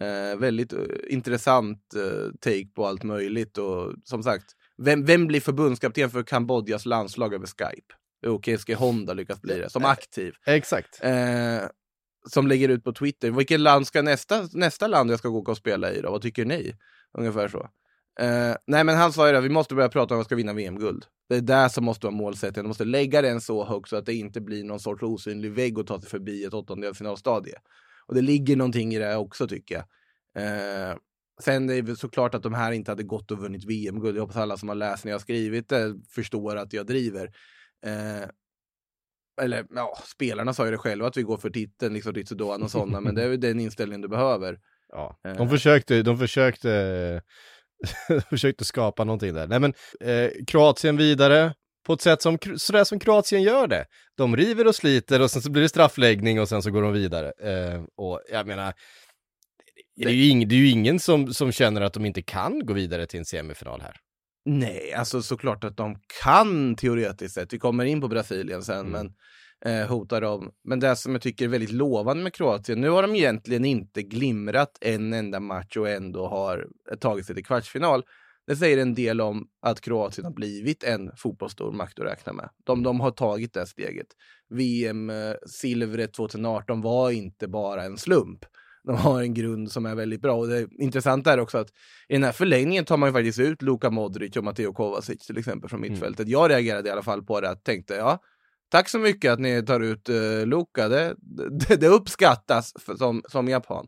Eh, väldigt eh, intressant eh, take på allt möjligt och som sagt, vem, vem blir förbundskapten för Kambodjas landslag över Skype? Jo, Keisuke Honda lyckas bli det, som aktiv. Exakt. Eh, som lägger ut på Twitter, vilket land ska nästa, nästa land jag ska gå och spela i då? Vad tycker ni? Ungefär så. Eh, nej men han sa ju det, vi måste börja prata om vad ska vinna VM-guld. Det är där som måste vara målsättningen, de måste lägga den så högt så att det inte blir någon sorts osynlig vägg och ta sig förbi ett åttondelsfinalstadie. Och det ligger någonting i det också tycker jag. Eh, sen är det såklart att de här inte hade gått och vunnit VM-guld. Jag hoppas alla som har läst när jag har skrivit det förstår att jag driver. Eh, eller ja, spelarna sa ju det själva att vi går för titeln, liksom Ritsudoan och sådana, men det är den inställningen du behöver. Ja. Eh. De försökte, de försökte, försökte skapa någonting där. Nej men, eh, Kroatien vidare på ett sätt som, sådär som Kroatien gör det. De river och sliter och sen så blir det straffläggning och sen så går de vidare. Eh, och jag menar, det är ju, ing, det är ju ingen som, som känner att de inte kan gå vidare till en semifinal här. Nej, alltså såklart att de kan teoretiskt sett. Vi kommer in på Brasilien sen, Mm. men eh, hotar dem. Men det som jag tycker är väldigt lovande med Kroatien, nu har de egentligen inte glimrat en enda match och ändå har tagit sig till kvartsfinal. Det säger en del om att Kroatien har blivit en fotbollsstormakt att räkna med. De, de har tagit det steget. VM-silvret 2018 var inte bara en slump. De har en grund som är väldigt bra. Och det intressanta är också att i den här förlängningen tar man ju faktiskt ut Luka Modric och Matteo Kovacic till exempel från mittfältet. Jag reagerade i alla fall på det att tänkte ja, tack så mycket att ni tar ut uh, Luka. Det, det, det uppskattas för, som, som japan.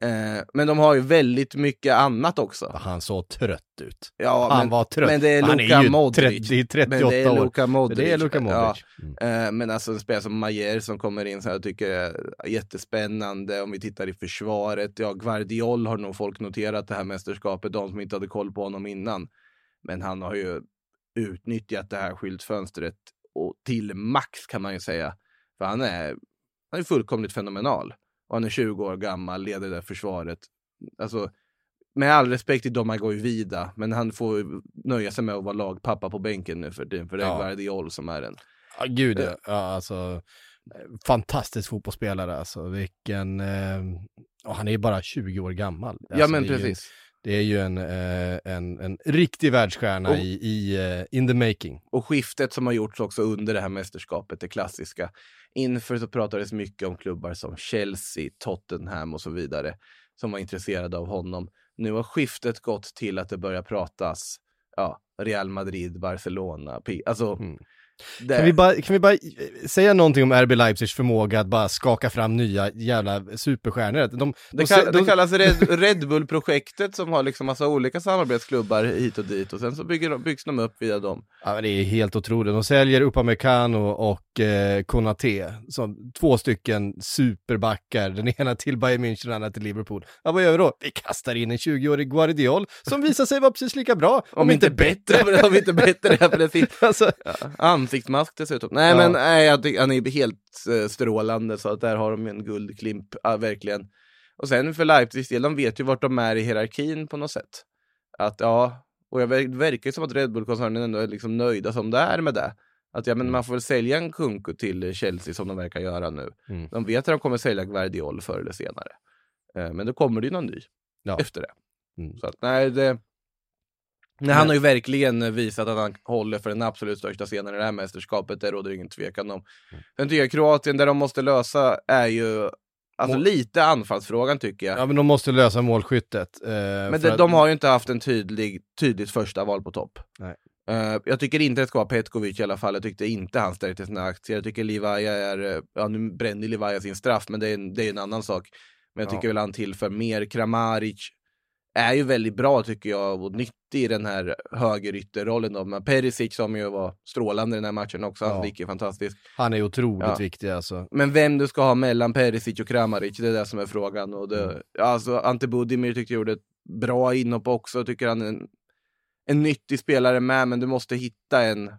Eh, men de har ju väldigt mycket annat också. Han såg trött ut. Ja, han men, var trött. men det är han Luka är ju Modric. 30, 38 men det är. Luka Modric. Det är Luka Ja, Modric. Mm. Eh, Men alltså en spelare som Majer som kommer in så här tycker jag är jättespännande. Om vi tittar i försvaret, ja Guardiol har nog folk noterat det här mästerskapet, de som inte hade koll på honom innan. Men han har ju utnyttjat det här skyltfönstret och till max kan man ju säga. För han är, han är fullkomligt fenomenal. Och han är 20 år gammal, leder det där försvaret. Alltså, med all respekt till Domagoj Vida, men han får nöja sig med att vara lagpappa på bänken nu för tiden, för det är Ja. Guardiol som är den. Ja, gud ja. ja alltså, eh, fantastisk fotbollsspelare alltså. Vilken, eh, han är ju bara 20 år gammal. Alltså, ja men ju- precis. Det är ju en, eh, en, en riktig världsstjärna Och- i, i eh, in the making. Och skiftet som har gjorts också under det här mästerskapet, det klassiska. Inför så pratades mycket om klubbar som Chelsea, Tottenham och så vidare som var intresserade av honom. Nu har skiftet gått till att det börjar pratas ja, Real Madrid, Barcelona, P- alltså Mm det, Kan vi, bara, kan vi bara eh, säga någonting om RB Leipzigs förmåga att bara skaka fram nya jävla superstjärnor? De, det, de, kall, de, det kallas Red, Red Bull-projektet som har liksom massa olika samarbetsklubbar hit och dit och sen så bygger de, byggs de upp via dem. Ja, men det är helt otroligt. De säljer Upamecano och eh, Konate, som två stycken superbackar. Den ena till Bayern München, den andra till Liverpool. Ja, vad gör vi då? Vi kastar in en 20-årig Guardiol som visar sig vara precis lika bra, Om, inte bättre, om inte bättre, precis. alltså, Ja, ansiktsmask dessutom. Nej Ja. men nej, han är helt eh, strålande så att där har de en guldklimp, ja, verkligen. Och sen för Leipzigs del, de vet ju vart de är i hierarkin på något sätt. Att ja, och jag ver- verkar som att Red Bull-koncernen ändå är liksom nöjda som det är med det. Att ja, men man får väl sälja en Kunku till Chelsea som de verkar göra nu. Mm. De vet att de kommer sälja Guardiol förr eller senare. Eh, men då kommer det ju någon ny Ja. efter det. Mm. Så att nej, det... Nej, han har ju verkligen visat att han håller för den absolut största scenen i det här mästerskapet, det råder ingen tvekan om. Mm. Sen tycker jag Kroatien, det de måste lösa är ju alltså Må- lite anfallsfrågan tycker jag. ja, men de måste lösa målskyttet. Eh, Men för de, att- de har ju inte haft en tydlig, tydligt första val på topp. Nej. Eh, jag tycker inte det ska vara Petkovic i alla fall, jag tyckte inte han stärkte sina aktier. Jag tycker Livaja är, eh, ja nu brände Livaja sin straff, men det är, en- det är en annan sak. Men jag Ja. tycker väl han tillför mer. Kramaric är ju väldigt bra tycker jag och nyttig i den här högerytterrollen då. Men Perisic som ju var strålande i den här matchen också, Ja. han gick ju fantastiskt. Han är otroligt Ja. viktig alltså. Men vem du ska ha mellan Perisic och Kramaric, det är det som är frågan. Och det, Mm. alltså, Ante Budimir tyckte jag gjorde ett bra inhopp också, tycker han är en, en nyttig spelare med, men du måste hitta en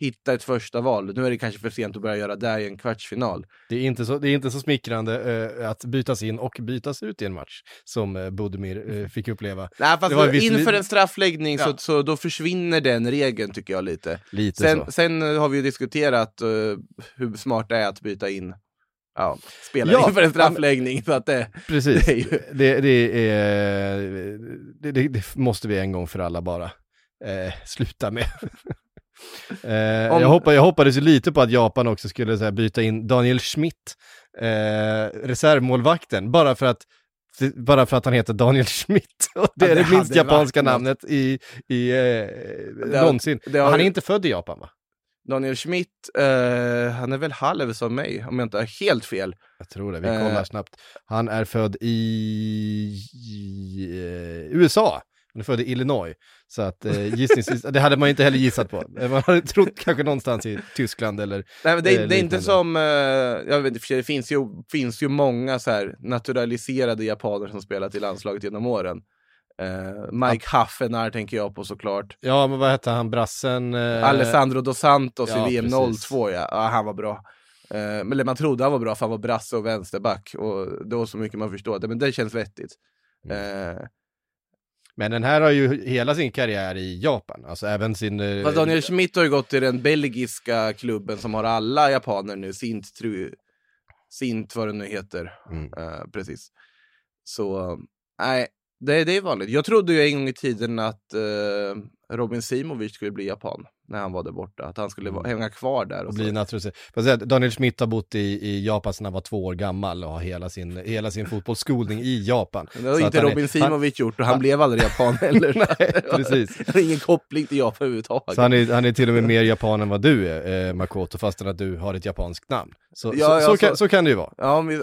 hitta ett första val. Nu är det kanske för sent att börja göra det i en kvartsfinal. Det är inte så, det är inte så smickrande eh, att bytas in och bytas ut i en match som eh, Budimir eh, fick uppleva. Nej, fast Det var visst- inför en straffläggning Ja. så, så då försvinner den regeln tycker jag lite. Lite Sen, så. sen eh, har vi ju diskuterat eh, hur smart det är att byta in ja, spelare Ja, inför en straffläggning. Så att det, Precis. det är ju... Det, det, är, det, det, det måste vi en gång för alla bara eh, sluta med. eh, Om- jag, hoppa, jag hoppades ju lite på att Japan också skulle här, byta in Daniel Schmidt, eh, reservmålvakten, bara för att bara för att han heter Daniel Schmidt. Och det Ja, är det det, minst japanska namnet i, i eh, har- någonsin. det har- Han är inte född i Japan va? Daniel Schmidt, eh, han är väl halv som mig, om jag inte har helt fel. Jag tror det, vi Eh. kollar snabbt. Han är född i, i eh, USA. Han är född i Illinois. Så att eh, gissningsvis, det hade man ju inte heller gissat på. Eh, Man hade trott kanske någonstans i Tyskland eller... Nej, men det, Eh, det är inte som, eh, jag vet inte, det finns ju, finns ju många så här naturaliserade japaner som spelat i landslaget genom åren. Eh, Mike Haffenar tänker jag på såklart. Ja, men vad hette han, brassen? Eh, Alessandro dos Santos ja, i VM precis. 02, ja. ja. Han var bra. Eh, men man trodde han var bra för han var brasse och vänsterback. Och det var så mycket man förstod. Men det känns vettigt. Mm. Men den här har ju hela sin karriär i Japan, alltså även sin... eh, Fast Daniel Schmidt har ju gått till den belgiska klubben som har alla japaner nu, Sint, tru, Sint vad det nu heter. Mm. Eh, precis. Så, nej, det, det är vanligt. Jag trodde ju en gång i tiden att eh, Robin Simovic skulle bli japan när han var där borta. Att han skulle Mm. hänga kvar där. och Och bli att Daniel Schmidt har bott i, i Japan sedan han var två år gammal och har hela sin, hela sin fotbollsskolning i Japan. Det har inte han är- Robin han- Simovic gjort och han blev aldrig japan heller. Nej, precis. Han har ingen koppling till Japan överhuvudtaget. Så han är, han är till och med mer japan än vad du är, eh, Makoto, fastän att du har ett japanskt namn. Så, Ja, så, ja, så, så- kan, så kan det ju vara. Ja, men,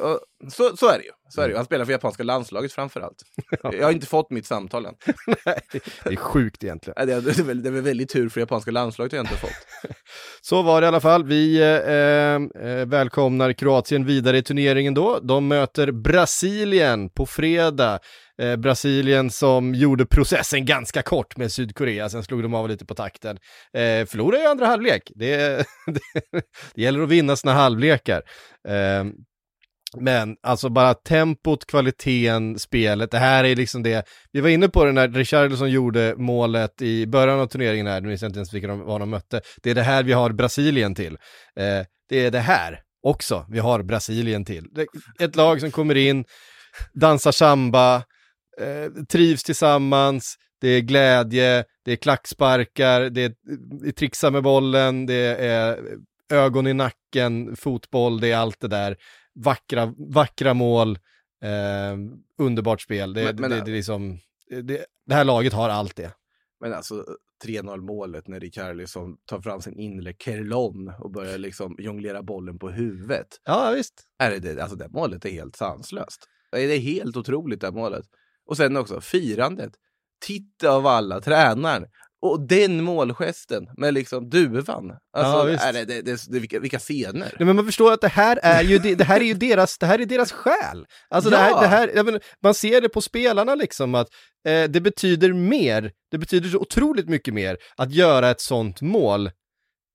så, så är det ju. Så är det ju. Han spelar för japanska landslaget framförallt. Jag har inte fått mitt samtal än. Det är sjukt egentligen. Nej, Det är, det, är väl, det är väl väldigt tur för japanska landslaget jag inte fått. Så var det i alla fall. Vi eh, eh, välkomnar Kroatien vidare i turneringen då. De möter Brasilien på fredag. Eh, Brasilien som gjorde processen ganska kort med Sydkorea, sen slog de av lite på takten. Eh, förlorade i andra halvlek. Det, det, det gäller att vinna sina halvlekar. Eh, men alltså bara tempot, kvaliteten, spelet, det här är liksom det. Vi var inne på det när Richarlison gjorde målet i början av turneringen här, nu minns jag inte ens vilka de vad de mötte. Det är det här vi har Brasilien till. Eh, det är det här också vi har Brasilien till. Det, ett lag som kommer in, dansar samba, eh, trivs tillsammans, det är glädje, det är klacksparkar, det är, det trixar med bollen, det är ögon i nacken, fotboll, det är allt det där. Vackra, vackra mål, eh, underbart spel. Det, Men- men- det, det, liksom, det, det här laget har allt det. Men alltså 3-0 målet när Rikardisson tar fram sin inre Kerlon och börjar liksom jonglera bollen på huvudet. Ja, visst. Är det, alltså det målet är helt sanslöst. Det är helt otroligt det målet. Och sen också firandet. Titta av alla, tränaren. Och den målgesten med liksom duvan. Alltså, Ja, det, det, det, vilka, vilka scener. Nej, men man förstår att det här är ju, det, det här är ju deras, det här är deras själ. Alltså det här, Ja. det här menar, man ser det på spelarna liksom att eh, det betyder mer, det betyder så otroligt mycket mer att göra ett sånt mål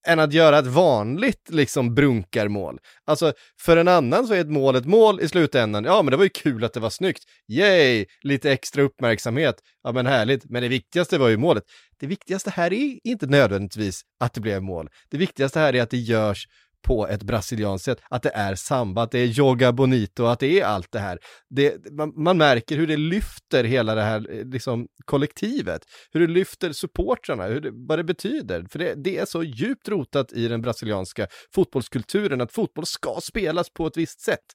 än att göra ett vanligt liksom brunkarmål. Alltså för en annan så är ett mål ett mål i slutändan. Ja men det var ju kul att det var snyggt. Yay! Lite extra uppmärksamhet. Ja men härligt. Men det viktigaste var ju målet. Det viktigaste här är inte nödvändigtvis att det blev mål. Det viktigaste här är att det görs på ett brasilianskt sätt, att det är samba, att det är yoga bonito, att det är allt det här. Det, man, man märker hur det lyfter hela det här eh, liksom, kollektivet, hur det lyfter supportrarna, hur det, vad det betyder. För det, det är så djupt rotat i den brasilianska fotbollskulturen att fotboll ska spelas på ett visst sätt.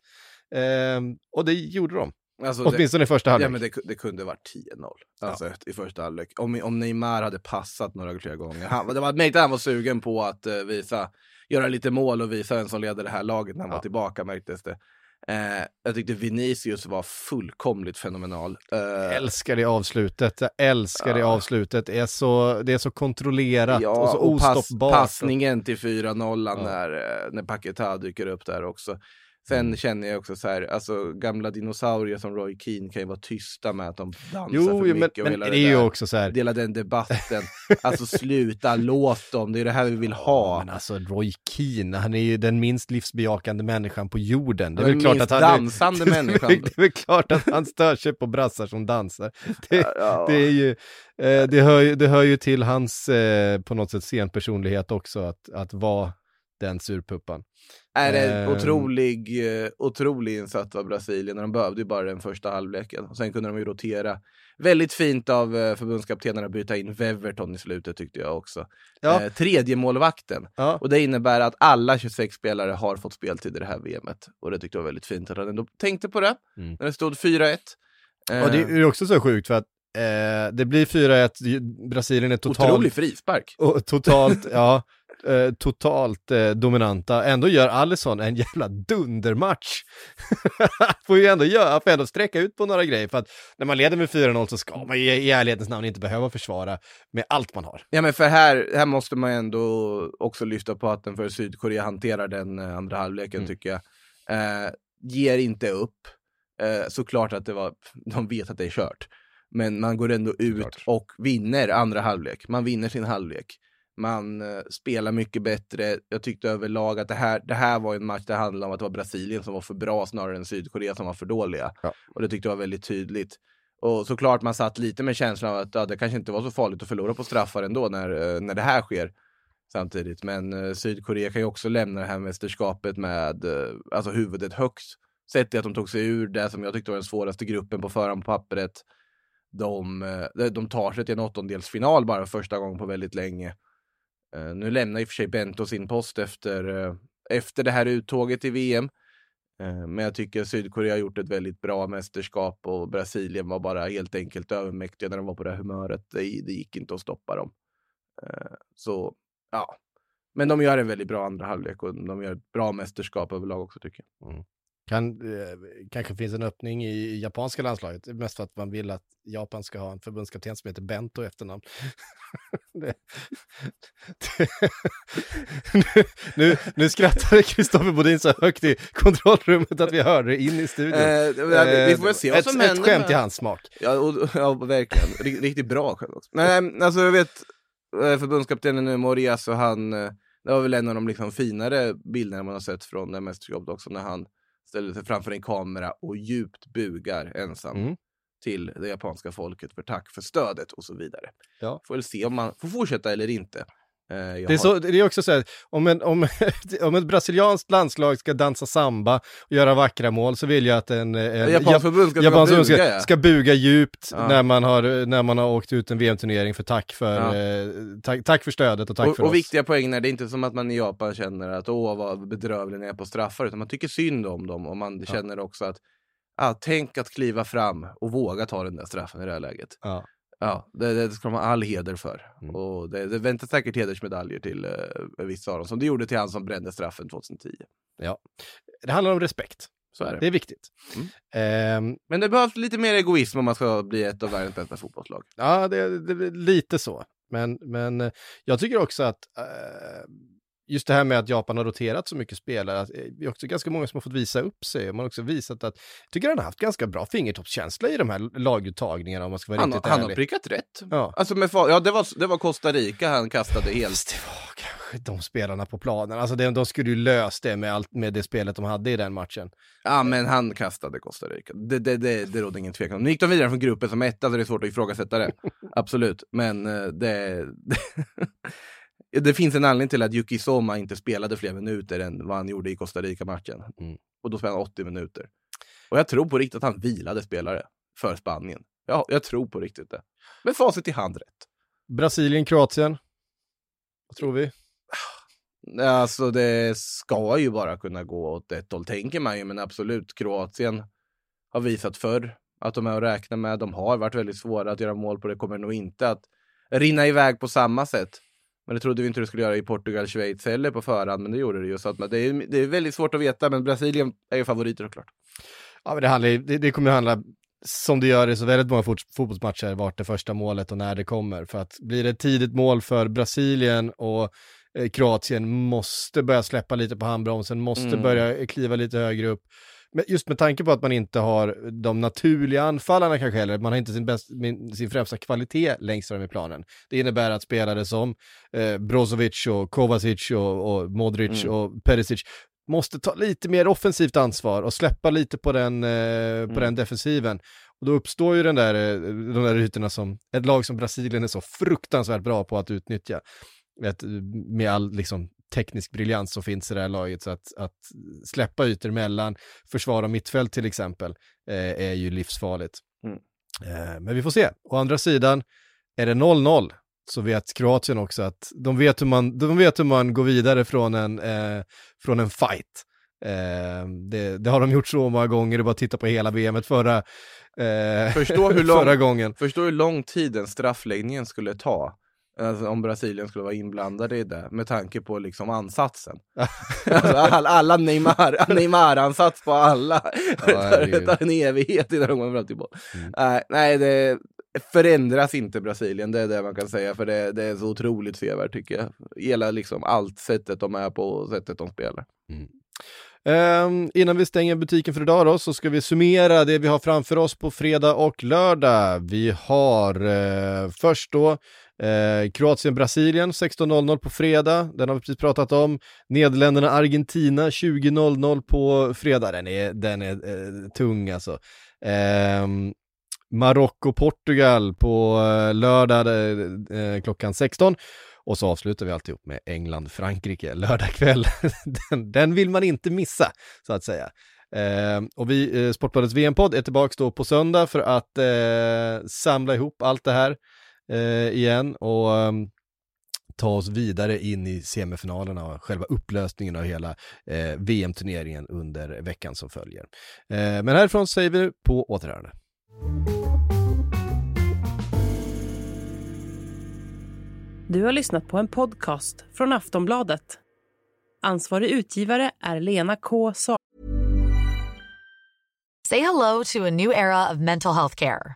Ehm, och det gjorde de, Alltså, det, åtminstone i första halvlek. ja, men det, det kunde varit 10-0 alltså, i första halvlek. Om, om Neymar hade passat några fler gånger. Han, det var märkte han var sugen på att eh, visa, göra lite mål och visa vem som leder det här laget när han Ja. var tillbaka märktes det. Eh, jag tyckte Vinicius var fullkomligt fenomenal. Eh, Jag älskar det avslutet, jag älskar det avslutet. Det är så, det är så kontrollerat Ja, och så och pass, ostoppbart. passningen till 4-0 Ja. när, eh, när Paketa dyker upp där också. Sen Mm. känner jag också så här, alltså gamla dinosaurier som Roy Keane kan ju vara tysta med att de dansar Jo, för mycket. men, och men hela det är ju också så här. Dela den debatten. alltså sluta, låt dem, det är det här vi vill ha. Men alltså Roy Keane, han är ju den minst livsbejakande människan på jorden. Det är väl klart minst att han... dansande är- människan. Det är väl klart att han stör sig på brassar som dansar. Det, Ja. det är ju, eh, det hör, det hör ju till hans, eh, på något sätt, scenpersonlighet också, att, att vara den surpuppan. Är det Ehm. otrolig, eh, otrolig insats av Brasilien. De behövde ju bara den första halvleken. Och sen kunde de ju rotera. Väldigt fint av eh, förbundskaptenerna att byta in Weverton i slutet tyckte jag också. Ja. Eh, tredje målvakten. Ja. Och det innebär att alla 26 spelare har fått speltid i det här VMet. Och det tyckte jag var väldigt fint att han ändå tänkte på det. Mm. När det stod 4-1. Eh, Och det är också så sjukt för att eh, det blir 4-1, Brasilien är totalt... Otrolig frispark. Och totalt, ja, eh, totalt eh, dominanta. Ändå gör Alisson en jävla dundermatch. Får ju ändå göra, får ändå sträcka ut på några grejer. För att när man leder med 4-0 så ska man ju i ärlighetens namn inte behöva försvara med allt man har. Ja men för här, här måste man ändå också lyfta på att den för Sydkorea hanterar den eh, andra halvleken Mm. tycker jag. Eh, ger inte upp. Såklart att det var, de vet att det är kört. Men man går ändå ut Såklart. och vinner andra halvlek. Man vinner sin halvlek. Man eh, spelar mycket bättre. Jag tyckte överlag att det här, det här var en match där det handlade om att det var Brasilien som var för bra snarare än Sydkorea som var för dåliga. Ja. Och det tyckte jag var väldigt tydligt. Och såklart man satt lite med känslan av att ja, det kanske inte var så farligt att förlora på straffar ändå när, eh, när det här sker samtidigt. Men eh, Sydkorea kan ju också lämna det här mästerskapet med eh, alltså huvudet högt. Sett till att de tog sig ur det som jag tyckte var den svåraste gruppen på förhand på pappret. De, eh, de tar sig till en åttondelsfinal bara första gången på väldigt länge. Eh, nu lämnar i och för sig Bento sin post efter, eh, efter det här uttåget i VM. Eh, men jag tycker Sydkorea har gjort ett väldigt bra mästerskap och Brasilien var bara helt enkelt övermäktiga när de var på det här humöret. Det, det gick inte att stoppa dem. Så ja, men de gör en väldigt bra andra halvlek och de gör ett bra mästerskap överlag också tycker jag. Mm. Kan, eh, kanske finns en öppning i, japanska landslaget, mest för att man vill att Japan ska ha en förbundskapten som heter Bento i efternamn. det, det, nu, nu, skrattade Kristoffer Bodin så högt i kontrollrummet att vi hörde det in i studion. Eh, vi får väl se vad ett, som ett händer skämt med- i hans smak. Ja, och, ja verkligen. Ri- Riktigt bra skämt också. Men alltså jag vet, eh, förbundskaptenen nu, Morias, och han, eh, det var väl en av de liksom finare bilderna man har sett från det mästerskapet också, när han ställer sig framför en kamera och djupt bugar ensam Mm. till det japanska folket för tack för stödet och så vidare. Ja. Får väl se om man får fortsätta eller inte. Eh, jag Det är, har- så, det är också så här, om, en, om, om ett brasilianskt landslag ska dansa samba och göra vackra mål så vill jag att en, en Japanskt Jap- ska, buga, ska, ja. ska buga djupt Ja. när, man har, när man har åkt ut en VM-turnering för tack för, Ja. eh, tack, tack för stödet och tack och, för och oss. viktiga poäng, det är inte som att man i Japan känner att åh vad bedrövlig ni är på straffar, utan man tycker synd om dem och man känner också att ah, tänk att kliva fram och våga ta den där straffen i det här läget. Ja. Ja, det, det ska de ha all heder för. Mm. Och det, det väntar säkert hedersmedaljer till eh, vissa av dem, som det gjorde till han som brände straffen 2010. Det handlar om respekt. Så är det. Det är viktigt. Mm. Ehm, Men det behövs lite mer egoism om man ska bli ett av världens bästa fotbollslag. ja, det, det lite så. Men, men eh, jag tycker också att eh, just det här med att Japan har roterat så mycket spelare, att, eh, det är också ganska många som har fått visa upp sig. Man har också visat att, jag tycker han har haft ganska bra fingertoppskänsla i de här laguttagningarna om man ska vara Han, riktigt han har ärlig. prickat rätt. Ja. Alltså med, ja, det var, det var Costa Rica han kastade helt. Det var kanske de spelarna på planen. Alltså de, de skulle ju löst det med, allt, med det spelet de hade i den matchen. Ja, men han kastade Costa Rica. Det, det, det, det råder ingen tvekan om. Nu gick de vidare från gruppen som etta, så det är svårt att ifrågasätta det. Absolut. Men eh, det, det, finns en anledning till att Yuki Soma inte spelade fler minuter än vad han gjorde i Costa Rica-matchen. Mm. Och då spelade han 80 minuter. Och jag tror på riktigt att han vilade spelare för Spanien. Ja, jag tror på riktigt det. Med facit i hand rätt. Brasilien, Kroatien. Vad tror vi? Alltså det ska ju bara kunna gå åt ett håll, tänker man ju. Men absolut, Kroatien har visat förr att de är att räkna med. De har varit väldigt svåra att göra mål på. Det kommer nog inte att rinna iväg på samma sätt. Men det trodde vi inte det skulle göra i Portugal, Schweiz heller på förhand. Men det gjorde det ju. Så att, det, är, det är väldigt svårt att veta. Men Brasilien är ju favoriter såklart. Ja, men det, handlar, det, det kommer ju handla, som det gör i så väldigt många fot, fotbollsmatcher, vart det första målet och när det kommer. För att blir det ett tidigt mål för Brasilien och eh, Kroatien måste börja släppa lite på handbromsen, måste Mm. börja kliva lite högre upp. Just med tanke på att man inte har de naturliga anfallarna kanske heller, man har inte sin, bäst, sin främsta kvalitet längst fram i planen. Det innebär att spelare som eh, Brozovic och Kovacic och, och Modric Mm. och Perisic måste ta lite mer offensivt ansvar och släppa lite på den, eh, på Mm. den defensiven. Och då uppstår ju den där, eh, de där ytorna som ett lag som Brasilien är så fruktansvärt bra på att utnyttja. Ett, med all liksom, teknisk briljans som finns i det här laget. Så att, att släppa ytor mellan försvar och mittfält till exempel eh, är ju livsfarligt. Mm. Eh, men vi får se. Å andra sidan, är det 0-0 så vet Kroatien också att de vet hur man, de vet hur man går vidare från en, eh, från en fight. Eh, det, det har de gjort så många gånger, det är bara att titta på hela VMet förra, eh, Förstå hur lång- förra gången. Förstår hur lång tid den straffläggningen skulle ta. Alltså, om Brasilien skulle vara inblandade i det, med tanke på liksom ansatsen. alltså, all, alla Neymar, Neymar-ansats på alla. det, tar, en evighet innan de kommer fram till boll. Mm. Nej, nej, det förändras inte Brasilien, det är det man kan säga. För det, det är så otroligt sevärt tycker jag. Hela liksom allt sättet de är på och sättet de spelar. Ehm, innan vi stänger butiken för idag då, så ska vi summera det vi har framför oss på fredag och lördag. Vi har eh, först då eh, Kroatien-Brasilien 16.00 på fredag, den har vi precis pratat om. Nederländerna-Argentina 20.00 på fredag, den är, den är eh, tung alltså. Ehm, Marocko-Portugal på eh, lördag eh, eh klockan 16. Och så avslutar vi alltihop med England-Frankrike lördag kväll. den, den vill man inte missa, så att säga. Eh, och vi, eh, Sportbladets VM-podd är tillbaka då på söndag för att eh, samla ihop allt det här eh, igen och ehm, ta oss vidare in i semifinalerna och själva upplösningen av hela eh, VM-turneringen under veckan som följer. Eh, men härifrån säger vi på återhörande. Du har lyssnat på en podcast från Aftonbladet. Ansvarig utgivare är Lena K Saar. Say hello to a new era of mental health care.